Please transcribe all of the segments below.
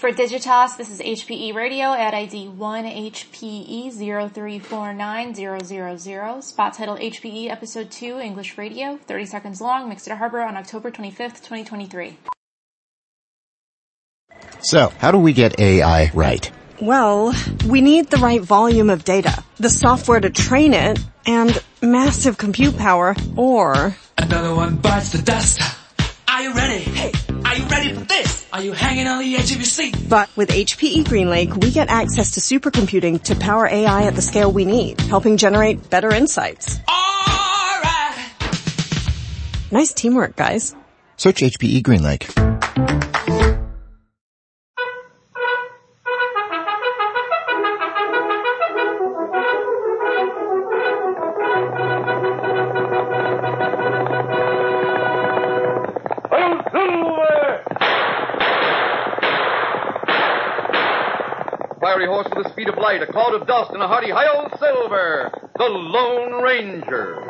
For Digitas, this is HPE Radio at ID 1HPE0349000. Spot title HPE Episode 2 English Radio, 30 seconds long, Mixed at Harbor on October 25th, 2023. So, how do we get AI right? Well, we need the right volume of data, the software to train it, and massive compute power, or... Another one bites the dust. Are you ready? Hey, are you ready for this? Are you hanging on the edge of your seat? But with HPE GreenLake, we get access to supercomputing to power AI at the scale we need, helping generate better insights. Alright! Nice teamwork, guys. Search HPE GreenLake. Light, a cloud of dust, and a hearty hi silver, the Lone Ranger.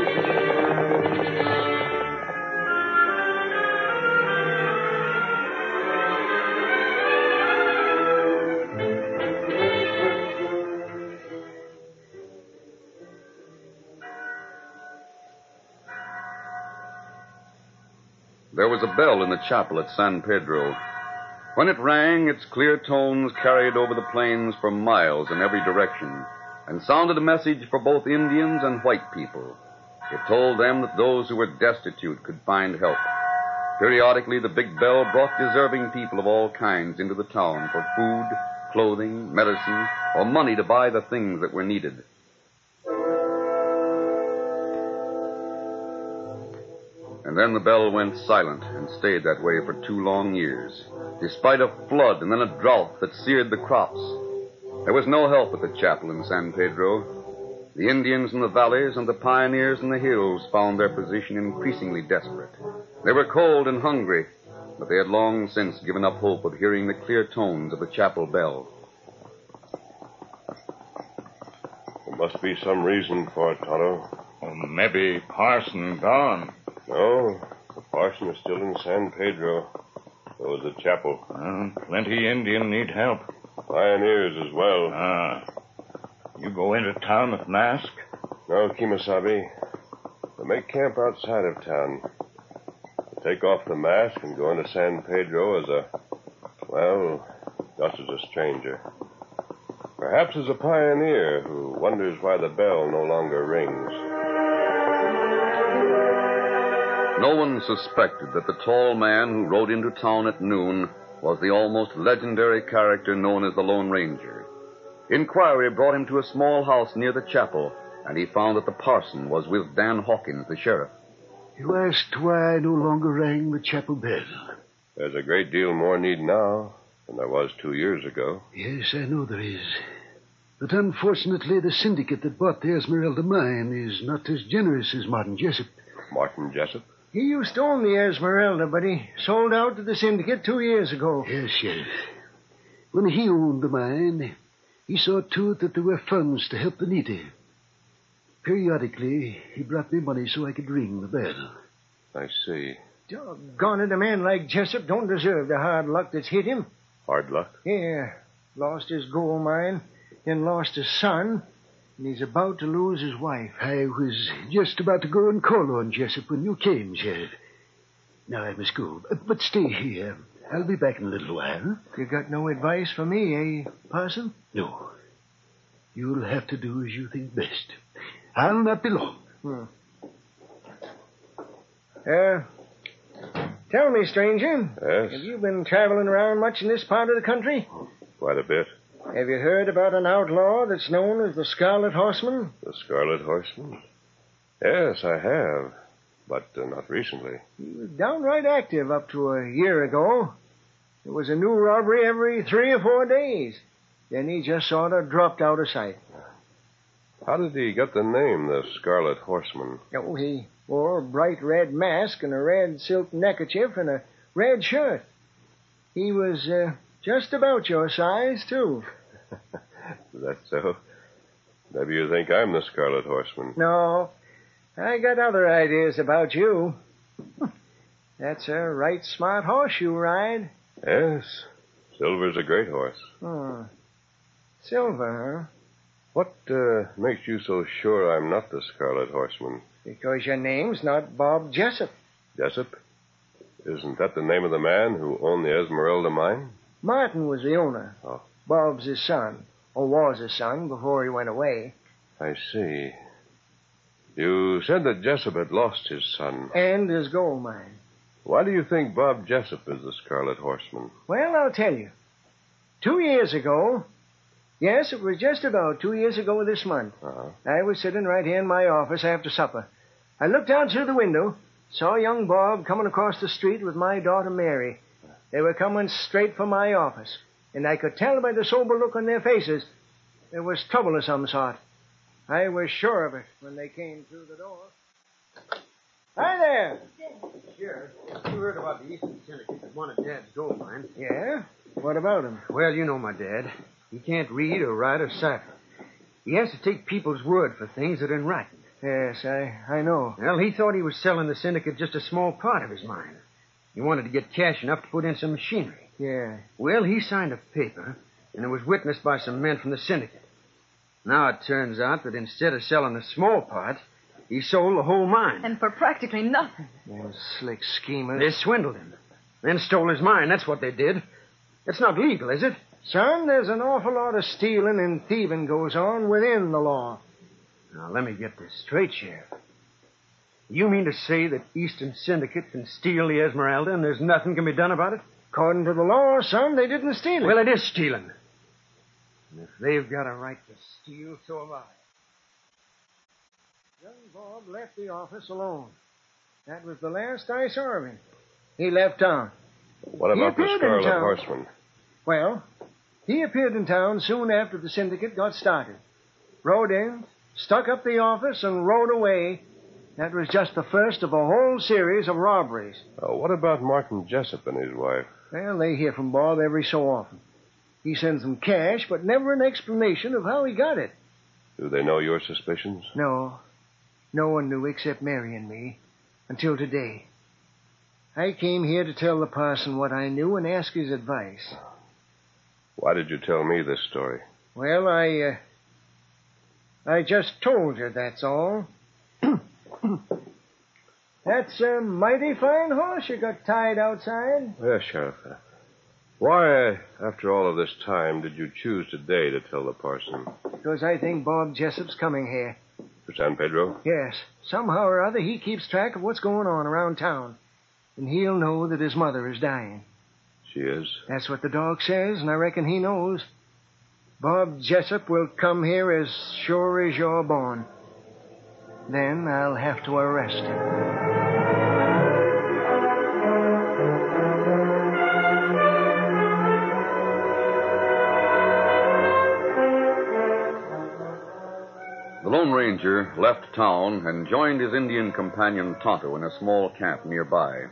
There was a bell in the chapel at San Pedro. When it rang, its clear tones carried over the plains for miles in every direction and sounded a message for both Indians and white people. It told them that those who were destitute could find help. Periodically, the big bell brought deserving people of all kinds into the town for food, clothing, medicine, or money to buy the things that were needed. And then the bell went silent and stayed that way for two long years, despite a flood and then a drought that seared the crops. There was no help at the chapel in San Pedro. The Indians in the valleys and the pioneers in the hills found their position increasingly desperate. They were cold and hungry, but they had long since given up hope of hearing the clear tones of the chapel bell. There must be some reason for it, Tonto. Well, maybe Parson gone. No, the Parson is still in San Pedro. So is the chapel. Uh, plenty Indian need help. Pioneers as well. Ah. You go into town with mask? No, Kemosabe. They make camp outside of town. They take off the mask and go into San Pedro as a, well, just as a stranger. Perhaps as a pioneer who wonders why the bell no longer rings. No one suspected that the tall man who rode into town at noon was the almost legendary character known as the Lone Ranger. Inquiry brought him to a small house near the chapel, and he found that the parson was with Dan Hawkins, the sheriff. You asked why I no longer rang the chapel bell. There's a great deal more need now than there was two years ago. Yes, I know there is. But unfortunately, the syndicate that bought the Esmeralda mine is not as generous as Martin Jessup. Martin Jessup? He used to own the Esmeralda, but he sold out to the syndicate two years ago. Yes, Sheriff. When he owned the mine, he saw to it that there were funds to help the needy. Periodically, he brought me money so I could ring the bell. I see. Doggone it, a man like Jessup don't deserve the hard luck that's hit him. Hard luck? Yeah. Lost his gold mine, then lost his son, and he's about to lose his wife. I was just about to go and call on Jessup when you came, Sheriff. Now I must go. But stay here. I'll be back in a little while. You got no advice for me, eh, Parson? No. You'll have to do as you think best. I'll not be long. Hmm. Uh, tell me, stranger. Yes? Have you been traveling around much in this part of the country? Quite a bit. Have you heard about an outlaw that's known as the Scarlet Horseman? The Scarlet Horseman? Yes, I have. But uh, not recently. He was downright active up to a year ago. There was a new robbery every three or four days. Then he just sort of dropped out of sight. How did he get the name, the Scarlet Horseman? Oh, he wore a bright red mask and a red silk neckerchief and a red shirt. He was uh, just about your size, too. Is that so? Maybe you think I'm the Scarlet Horseman. No, I got other ideas about you. That's a right smart horse you ride. Yes. Silver's a great horse. Hmm. Silver, huh? What uh, makes you so sure I'm not the Scarlet Horseman? Because your name's not Bob Jessup. Jessup? Isn't that the name of the man who owned the Esmeralda mine? Martin was the owner. Oh. Bob's his son, or was his son before he went away. I see. You said that Jessup had lost his son. And his gold mine. Why do you think Bob Jessup is the Scarlet Horseman? Well, I'll tell you. Two years ago, yes, it was just about two years ago this month, uh-huh. I was sitting right here in my office after supper. I looked out through the window, saw young Bob coming across the street with my daughter Mary. They were coming straight for my office, and I could tell by the sober look on their faces there was trouble of some sort. I was sure of it when they came through the door. Hi there. Sheriff, you heard about the Eastern Syndicate that wanted Dad's gold mine. Yeah? What about him? Well, you know my dad. He can't read or write or cipher. He has to take people's word for things that are in writing. Yes, I, I know. Well, he thought he was selling the syndicate just a small part of his mine. He wanted to get cash enough to put in some machinery. Yeah. Well, he signed a paper, and it was witnessed by some men from the syndicate. Now it turns out that instead of selling a small part, he sold the whole mine. And for practically nothing. Those slick schemers. They swindled him. Then stole his mine. That's what they did. It's not legal, is it? Son, there's an awful lot of stealing and thieving goes on within the law. Now, let me get this straight, Sheriff. You mean to say that Eastern Syndicate can steal the Esmeralda and there's nothing can be done about it? According to the law, son, they didn't steal it. Well, it is stealing. And if they've got a right to steal, so have I. Young Bob left the office alone. That was the last I saw of him. He left town. What about the Scarlet Horseman? Well, he appeared in town soon after the syndicate got started. Rode in, stuck up the office, and rode away. That was just the first of a whole series of robberies. Uh, what about Martin Jessup and his wife? Well, they hear from Bob every so often. He sends them cash, but never an explanation of how he got it. Do they know your suspicions? No. No one knew except Mary and me. Until today. I came here to tell the parson what I knew and ask his advice. Why did you tell me this story? Well, I, uh, I just told you, that's all. that's a mighty fine horse you got tied outside. Yes, Sheriff. Why, after all of this time, did you choose today to tell the parson? Because I think Bob Jessup's coming here. To San Pedro? Yes. Somehow or other, he keeps track of what's going on around town. And he'll know that his mother is dying. She is. That's what the dog says, and I reckon he knows. Bob Jessup will come here as sure as you're born. Then I'll have to arrest him. The Lone Ranger left town and joined his Indian companion Tonto in a small camp nearby.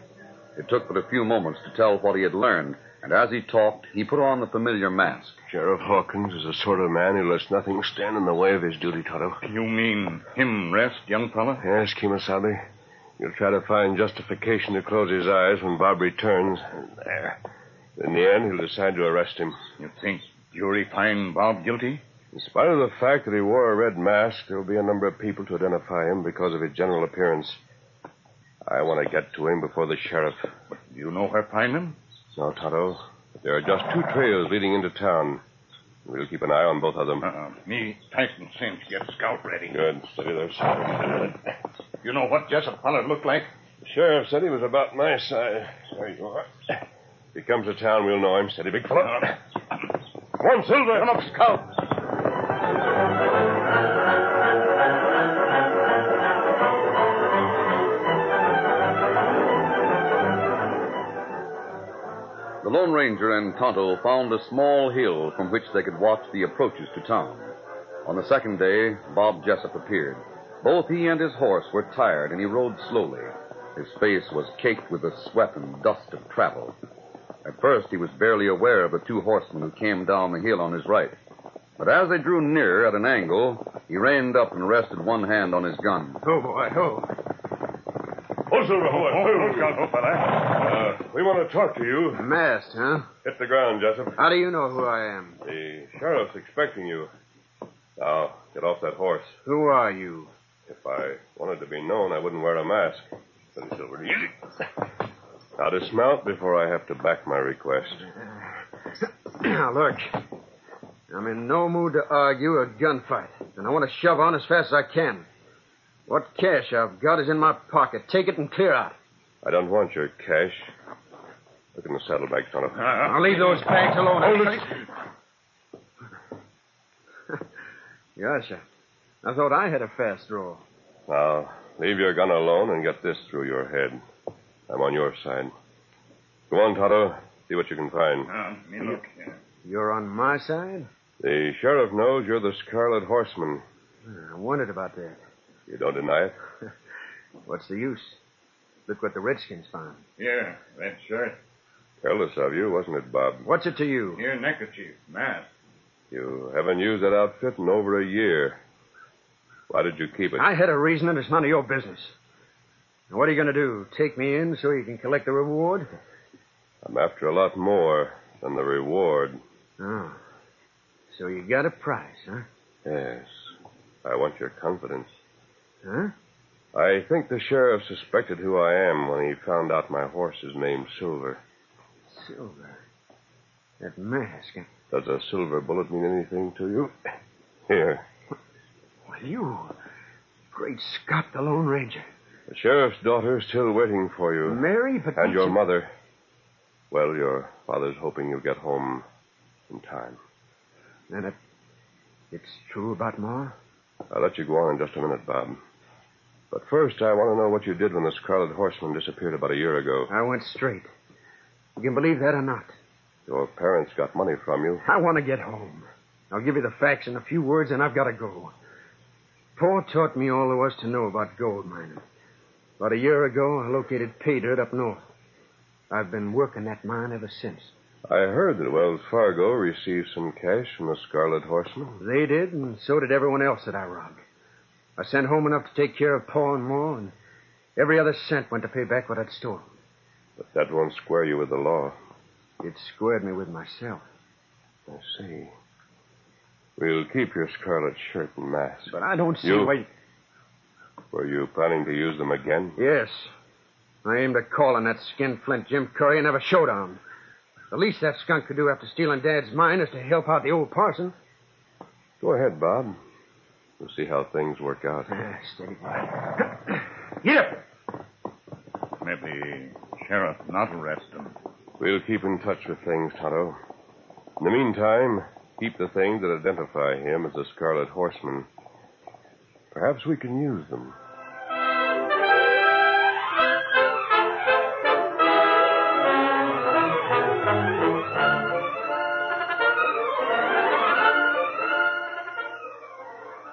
It took but a few moments to tell what he had learned, and as he talked, he put on the familiar mask. Sheriff Hawkins is the sort of man who lets nothing stand in the way of his duty, Tonto. You mean him rest, young fella? Yes, Kemosabe. You'll try to find justification to close his eyes when Bob returns. There. In the end, he'll decide to arrest him. You think jury find Bob guilty? In spite of the fact that he wore a red mask, there'll be a number of people to identify him because of his general appearance. I want to get to him before the sheriff. But do you know where find him? No, Tonto. But there are just two trails leading into town. We'll keep an eye on both of them. Uh-uh. Me, Tyson Cinch, get scout ready. Good. Steady there, sir. You know what Jessup feller looked like? The sheriff said he was about my size. There you are. If he comes to town, we'll know him. Steady, big fellow. Come uh-huh. on, Silver. Come up, scout. Lone Ranger and Tonto found a small hill from which they could watch the approaches to town. On the second day, Bob Jessup appeared. Both he and his horse were tired, and he rode slowly. His face was caked with the sweat and dust of travel. At first, he was barely aware of the two horsemen who came down the hill on his right. But as they drew near at an angle, he reined up and rested one hand on his gun. Oh, boy, oh. Silver, hold Oh, scout, oh, fella. Uh, we want to talk to you. Masked, huh? Hit the ground, Jessup. How do you know who I am? The sheriff's expecting you. Now, get off that horse. Who are you? If I wanted to be known, I wouldn't wear a mask. Steady, Silver, easy. Now dismount before I have to back my request. Now, look. I'm in no mood to argue a gunfight, and I want to shove on as fast as I can. What cash I've got is in my pocket. Take it and clear out. I don't want your cash. Look in the saddlebag, Tonto. I'll leave those bags alone. Hold it. Yes, sir. I thought I had a fast draw. Now, leave your gun alone and get this through your head. I'm on your side. Go on, Tonto. See what you can find. Uh, me look. You're on my side? The sheriff knows you're the Scarlet Horseman. I wondered about that. You don't deny it? What's the use? Look what the Redskins found. Here, red shirt. Careless of you, wasn't it, Bob? What's it to you? Here, neckerchief, mask. You haven't used that outfit in over a year. Why did you keep it? I had a reason, and it's none of your business. Now, what are you going to do? Take me in so you can collect the reward? I'm after a lot more than the reward. Oh. So you got a price, huh? Yes. I want your confidence. Huh? I think the sheriff suspected who I am when he found out my horse is named Silver. Silver. That mask. Does a silver bullet mean anything to you? Here. Well, you. Great Scott, the Lone Ranger. The sheriff's daughter's still waiting for you. Mary, but. And your that's- mother. Well, your father's hoping you'll get home in time. Then it. It's true about Ma? I'll let you go on in just a minute, Bob. But first, I want to know what you did when the Scarlet Horseman disappeared about a year ago. I went straight. You can believe that or not. Your parents got money from you. I want to get home. I'll give you the facts in a few words, and I've got to go. Paul taught me all there was to know about gold mining. About a year ago, I located pay dirt up north. I've been working that mine ever since. I heard that Wells Fargo received some cash from the Scarlet Horseman. They did, and so did everyone else that I robbed. I sent home enough to take care of Paul and Ma, and every other cent went to pay back what I'd stolen. But that won't square you with the law. It squared me with myself. I see. We'll keep your scarlet shirt and mask. But I don't see You- why. Were you planning to use them again? Yes. I aimed at calling that skinflint Jim Curry and have a showdown. The least that skunk could do after stealing Dad's mine is to help out the old parson. Go ahead, Bob. We'll see how things work out. Steady. Get up! Maybe sheriff not arrest him. We'll keep in touch with things, Tonto. In the meantime, keep the things that identify him as the Scarlet Horseman. Perhaps we can use them.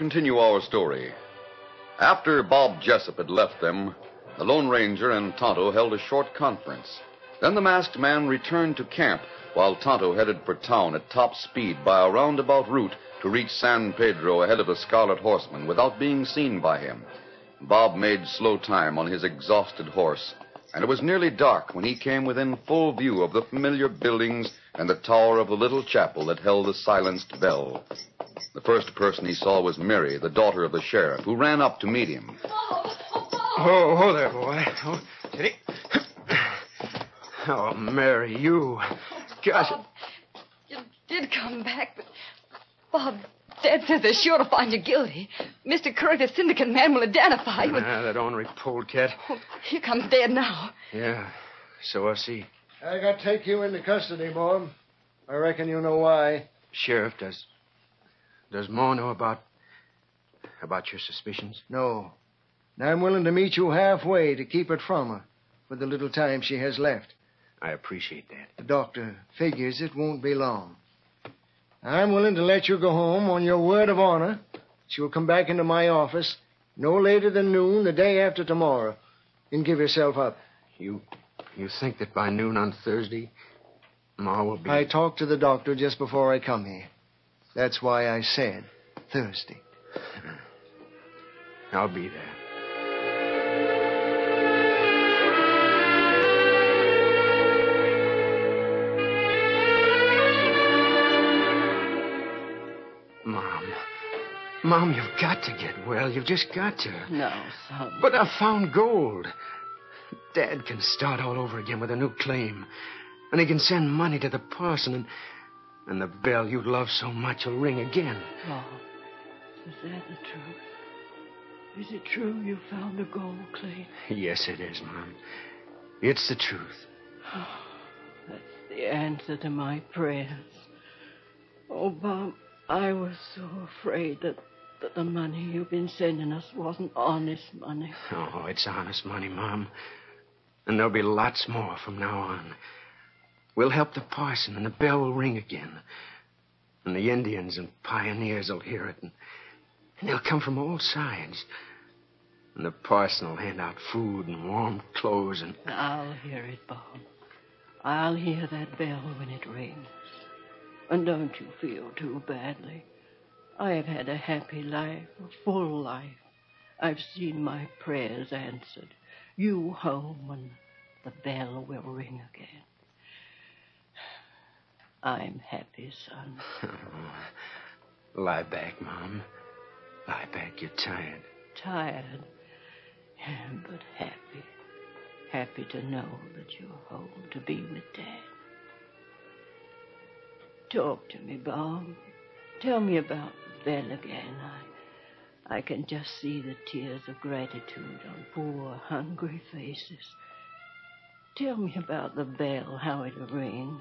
Continue our story. After Bob Jessup had left them, the Lone Ranger and Tonto held a short conference. Then the masked man returned to camp while Tonto headed for town at top speed by a roundabout route to reach San Pedro ahead of the Scarlet Horseman without being seen by him. Bob made slow time on his exhausted horse, and it was nearly dark when he came within full view of the familiar buildings and the tower of the little chapel that held the silenced bell. The first person he saw was Mary, the daughter of the sheriff, who ran up to meet him. Oh, oh there, boy. Oh, steady. Oh, Mary, you. Gosh. You did come back, but Bob, Dad says they're sure to find you guilty. Mr. Curry, the syndicate man, will identify you. and- Ah, that ornery polecat. Oh, here comes Dad now. Yeah, so I see. I got to take you into custody, Bob. I reckon you know why. Sheriff, does. Does Ma know about. about your suspicions? No. And I'm willing to meet you halfway to keep it from her for the little time she has left. I appreciate that. The doctor figures it won't be long. I'm willing to let you go home on your word of honor. She'll come back into my office no later than noon the day after tomorrow and give yourself up. You. you think that by noon on Thursday, Ma will be. I talked to the doctor just before I come here. That's why I said Thursday. I'll be there. Mom. Mom, you've got to get well. You've just got to. No, son. But I found gold. Dad can start all over again with a new claim. And he can send money to the parson, and, and the bell you love so much will ring again. Bob, is that the truth? Is it true you found the gold claim? Yes, it is, Mom. It's the truth. Oh, That's the answer to my prayers. Oh, Bob, I was so afraid that, that the money you've been sending us wasn't honest money. Oh, it's honest money, Mom. And there'll be lots more from now on. We'll help the parson, and the bell will ring again. And the Indians and pioneers will hear it, and, and they'll come from all sides. And the parson will hand out food and warm clothes, and I'll hear it, Bob. I'll hear that bell when it rings. And don't you feel too badly. I have had a happy life, a full life. I've seen my prayers answered. You home and the bell will ring again. I'm happy, son. Lie back, Mom. Lie back. You're tired. Tired, but happy. Happy to know that you're home to be with Dad. Talk to me, Bob. Tell me about bell again. I, I can just see the tears of gratitude on poor, hungry faces. Tell me about the bell, how it'll ring.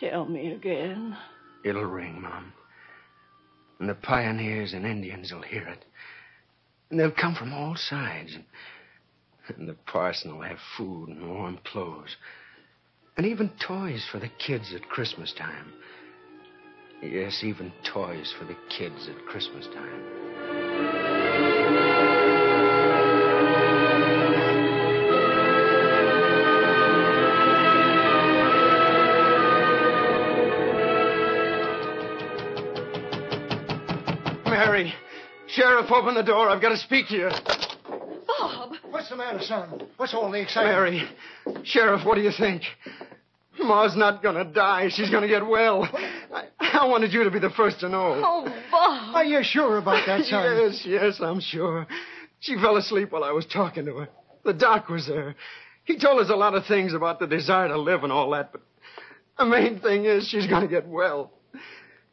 Tell me again. It'll ring, Mom. And the pioneers and Indians will hear it. And they'll come from all sides. And, the parson will have food and warm clothes. And even toys for the kids at Christmas time. Yes, even toys for the kids at Christmas time. Sheriff, open the door. I've got to speak to you. Bob! What's the matter, son? What's all the excitement? Mary, Sheriff, what do you think? Ma's not going to die. She's going to get well. I, I wanted you to be the first to know. Oh, Bob. Are you sure about that, son? yes, yes, I'm sure. She fell asleep while I was talking to her. The doc was there. He told us a lot of things about the desire to live and all that, but the main thing is she's going to get well.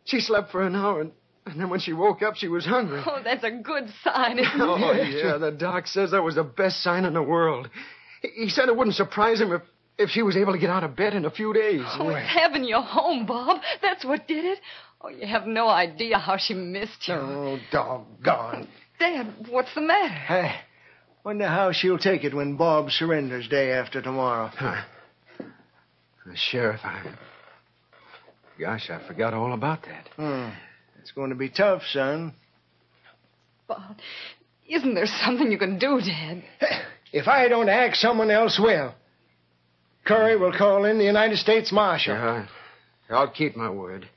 She slept for an hour, and, and then when she woke up, she was hungry. Oh, that's a good sign, isn't Oh, it? yeah, the doc says that was the best sign in the world. He- He said it wouldn't surprise him if, if she was able to get out of bed in a few days. Oh, it's having you home, Bob. That's what did it. Oh, you have no idea how she missed you. Oh, doggone. Dad, what's the matter? Hey, wonder how she'll take it when Bob surrenders day after tomorrow. Huh. The sheriff, I. Gosh, I forgot all about that. Hmm. It's going to be tough, son. Bob, isn't there something you can do, Dad? If I don't act, someone else will. Curry will call in the United States Marshal. Yeah, I'll keep my word.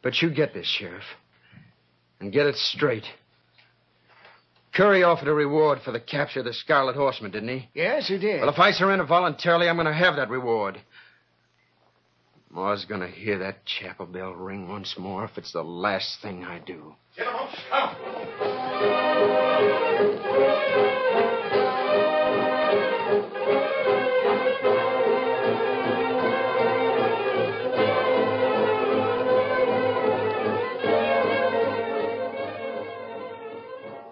But you get this, Sheriff. And get it straight. Curry offered a reward for the capture of the Scarlet Horseman, didn't he? Yes, he did. Well, if I surrender voluntarily, I'm going to have that reward. Ma's to hear that chapel bell ring once more if it's the last thing I do.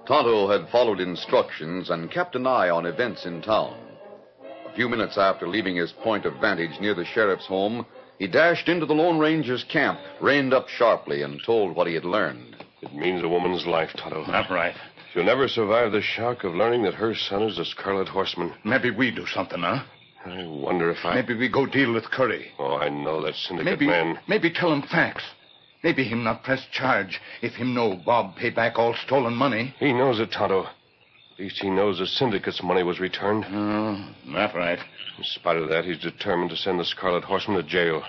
Tonto had followed instructions and kept an eye on events in town. A few minutes after leaving his point of vantage near the sheriff's home, he dashed into the Lone Ranger's camp, reined up sharply, and told what he had learned. It means a woman's life, Tonto. That's right. She'll never survive the shock of learning that her son is the Scarlet Horseman. Maybe we do something, huh? I wonder if I. Maybe we go deal with Curry. Oh, I know that syndicate Maybe, man. maybe tell him facts. Maybe him not press charge if him know Bob pay back all stolen money. He knows it, Tonto. At least he knows the syndicate's money was returned. Oh, that's right. In spite of that, he's determined to send the Scarlet Horseman to jail.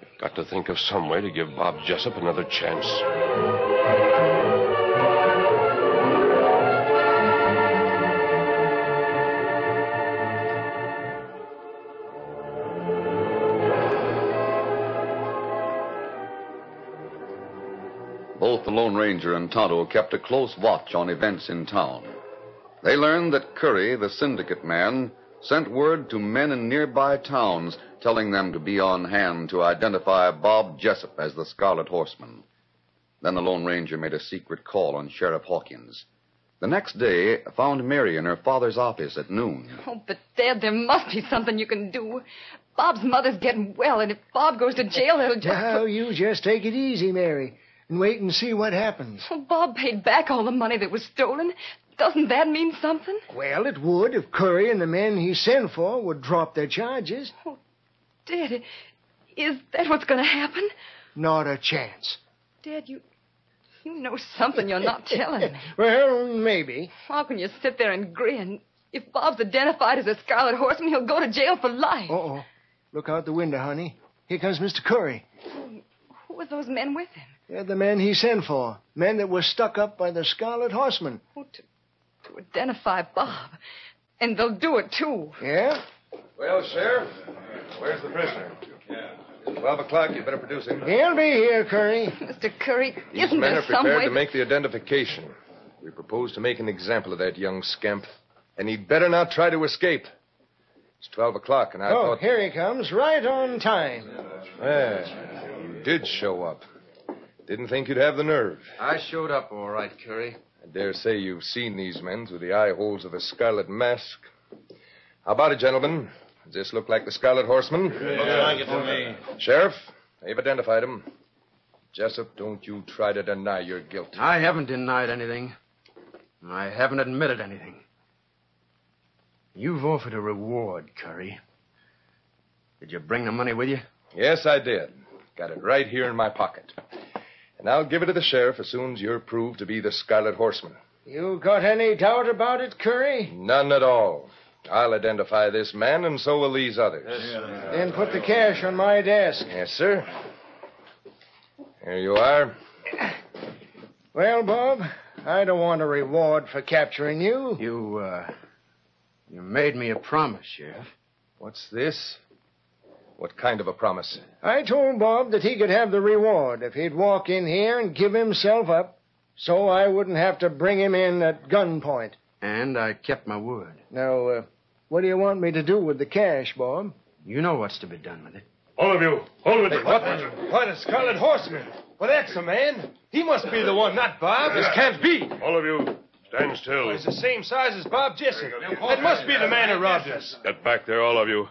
We've got to think of some way to give Bob Jessup another chance. Both the Lone Ranger and Tonto kept a close watch on events in town. They learned that Curry, the syndicate man, sent word to men in nearby towns telling them to be on hand to identify Bob Jessup as the Scarlet Horseman. Then the Lone Ranger made a secret call on Sheriff Hawkins. The next day found Mary in her father's office at noon. Oh, but Dad, there must be something you can do. Bob's mother's getting well, and if Bob goes to jail, it'll just. Now, you just take it easy, Mary, and wait and see what happens. Oh, Bob paid back all the money that was stolen. Doesn't that mean something? Well, it would if Curry and the men he sent for would drop their charges. Oh, Dad, is that what's going to happen? Not a chance. Dad, you. You know something you're not telling me. Well, maybe. How can you sit there and grin? If Bob's identified as a Scarlet Horseman, he'll go to jail for life. Uh-oh. Look out the window, honey. Here comes Mr. Curry. Who are those men with him? They're the men he sent for. Men that were stuck up by the Scarlet Horseman. Oh, to, to identify Bob. And they'll do it, too. Yeah? Well, Sheriff, where's the prisoner? Yeah. Twelve o'clock, you better produce him. He'll be here, Curry. Mr. Curry, These isn't men there are some prepared way... to make the identification. We propose to make an example of that young scamp, and he'd better not try to escape. It's twelve o'clock, and I oh, thought... here he comes, right on time. Yeah, you did show up. Didn't think you'd have the nerve. I showed up all right, Curry. I dare say you've seen these men through the eye holes of a scarlet mask. How about it, gentlemen? Does this look like the Scarlet Horseman? Looks like it to me. Sheriff, they've identified him. Jessup, don't you try to deny your guilt. I haven't denied anything. I haven't admitted anything. You've offered a reward, Curry. Did you bring the money with you? Yes, I did. Got it right here in my pocket. And I'll give it to the sheriff as soon as you're proved to be the Scarlet Horseman. You got any doubt about it, Curry? None at all. I'll identify this man, and so will these others. Then put the cash on my desk. Yes, sir. Here you are. Well, Bob, I don't want a reward for capturing you. You, uh, you made me a promise, Sheriff. What's this? What kind of a promise? I told Bob that he could have the reward if he'd walk in here and give himself up, so I wouldn't have to bring him in at gunpoint. And I kept my word. Now, uh, what do you want me to do with the cash, Bob? You know what's to be done with it. All of you, hold it. Hey, what? What a Scarlet Horseman? Well, that's a man. He must be the one, not Bob. This can't be. All of you, stand still. He's the same size as Bob Jessup. That must be the man who robbed us. Get back there, all of you.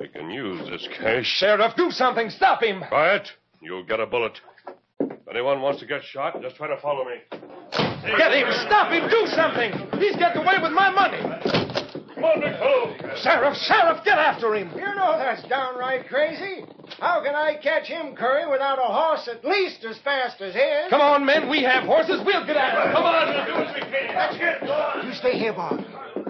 I can use this cash. Sheriff, do something. Stop him. Quiet. You'll get a bullet. If anyone wants to get shot, just try to follow me. Get him. Stop him. Do something. He's getting away with my money. Come on, big. Sheriff, Sheriff, get after him. You know that's downright crazy. How can I catch him, Curry, without a horse at least as fast as his? Come on, men. We have horses. We'll get after him. Come on, we'll do as we can. That's it. You stay here, Bob.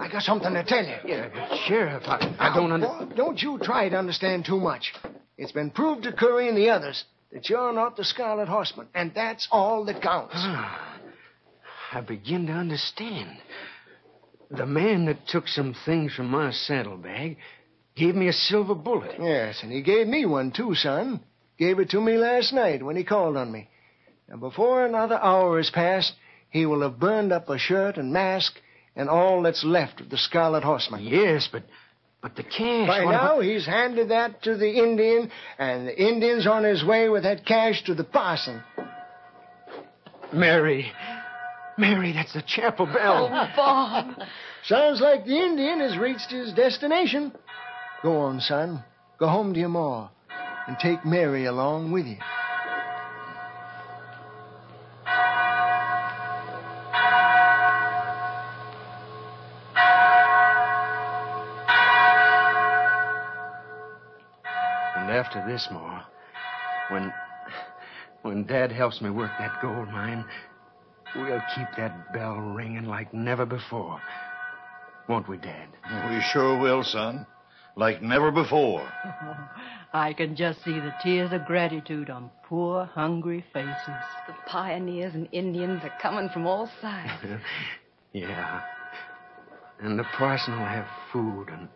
I got something to tell you. Yeah, Sheriff, I, I don't understand. Don't you try to understand too much. It's been proved to Curry and the others that you're not the Scarlet Horseman, and that's all that counts. I begin to understand. The man that took some things from my saddlebag gave me a silver bullet. Yes, and he gave me one, too, son. Gave it to me last night when he called on me. Now, before another hour has passed, he will have burned up a shirt and mask and all that's left of the Scarlet Horseman. Yes, but but the cash. By what now, about- he's handed that to the Indian, and the Indian's on his way with that cash to the parson. Mary. Mary, that's the chapel bell. Oh, Bob. Sounds like the Indian has reached his destination. Go on, son. Go home to your ma, and take Mary along with you. After this, Ma, when when Dad helps me work that gold mine, we'll keep that bell ringing like never before. Won't we, Dad? We sure will, son. Like never before. I can just see the tears of gratitude on poor, hungry faces. The pioneers and Indians are coming from all sides. yeah. And the parson will have food and,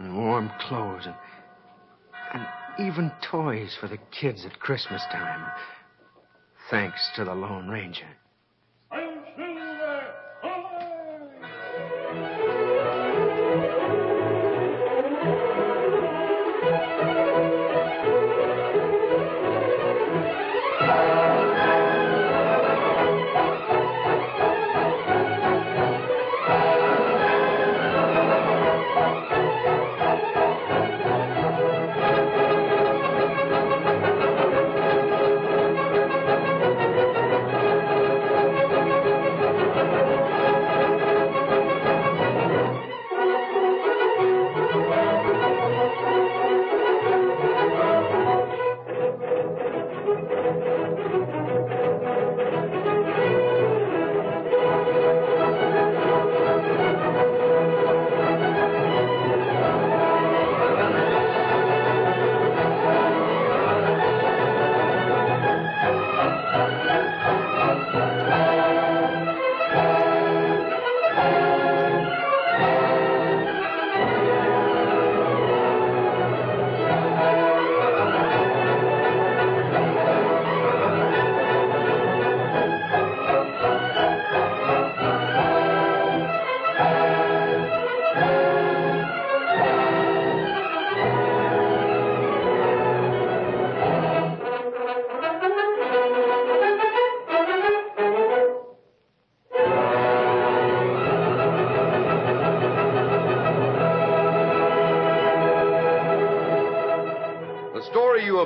and warm clothes and, and even toys for the kids at Christmas time. Thanks to the Lone Ranger.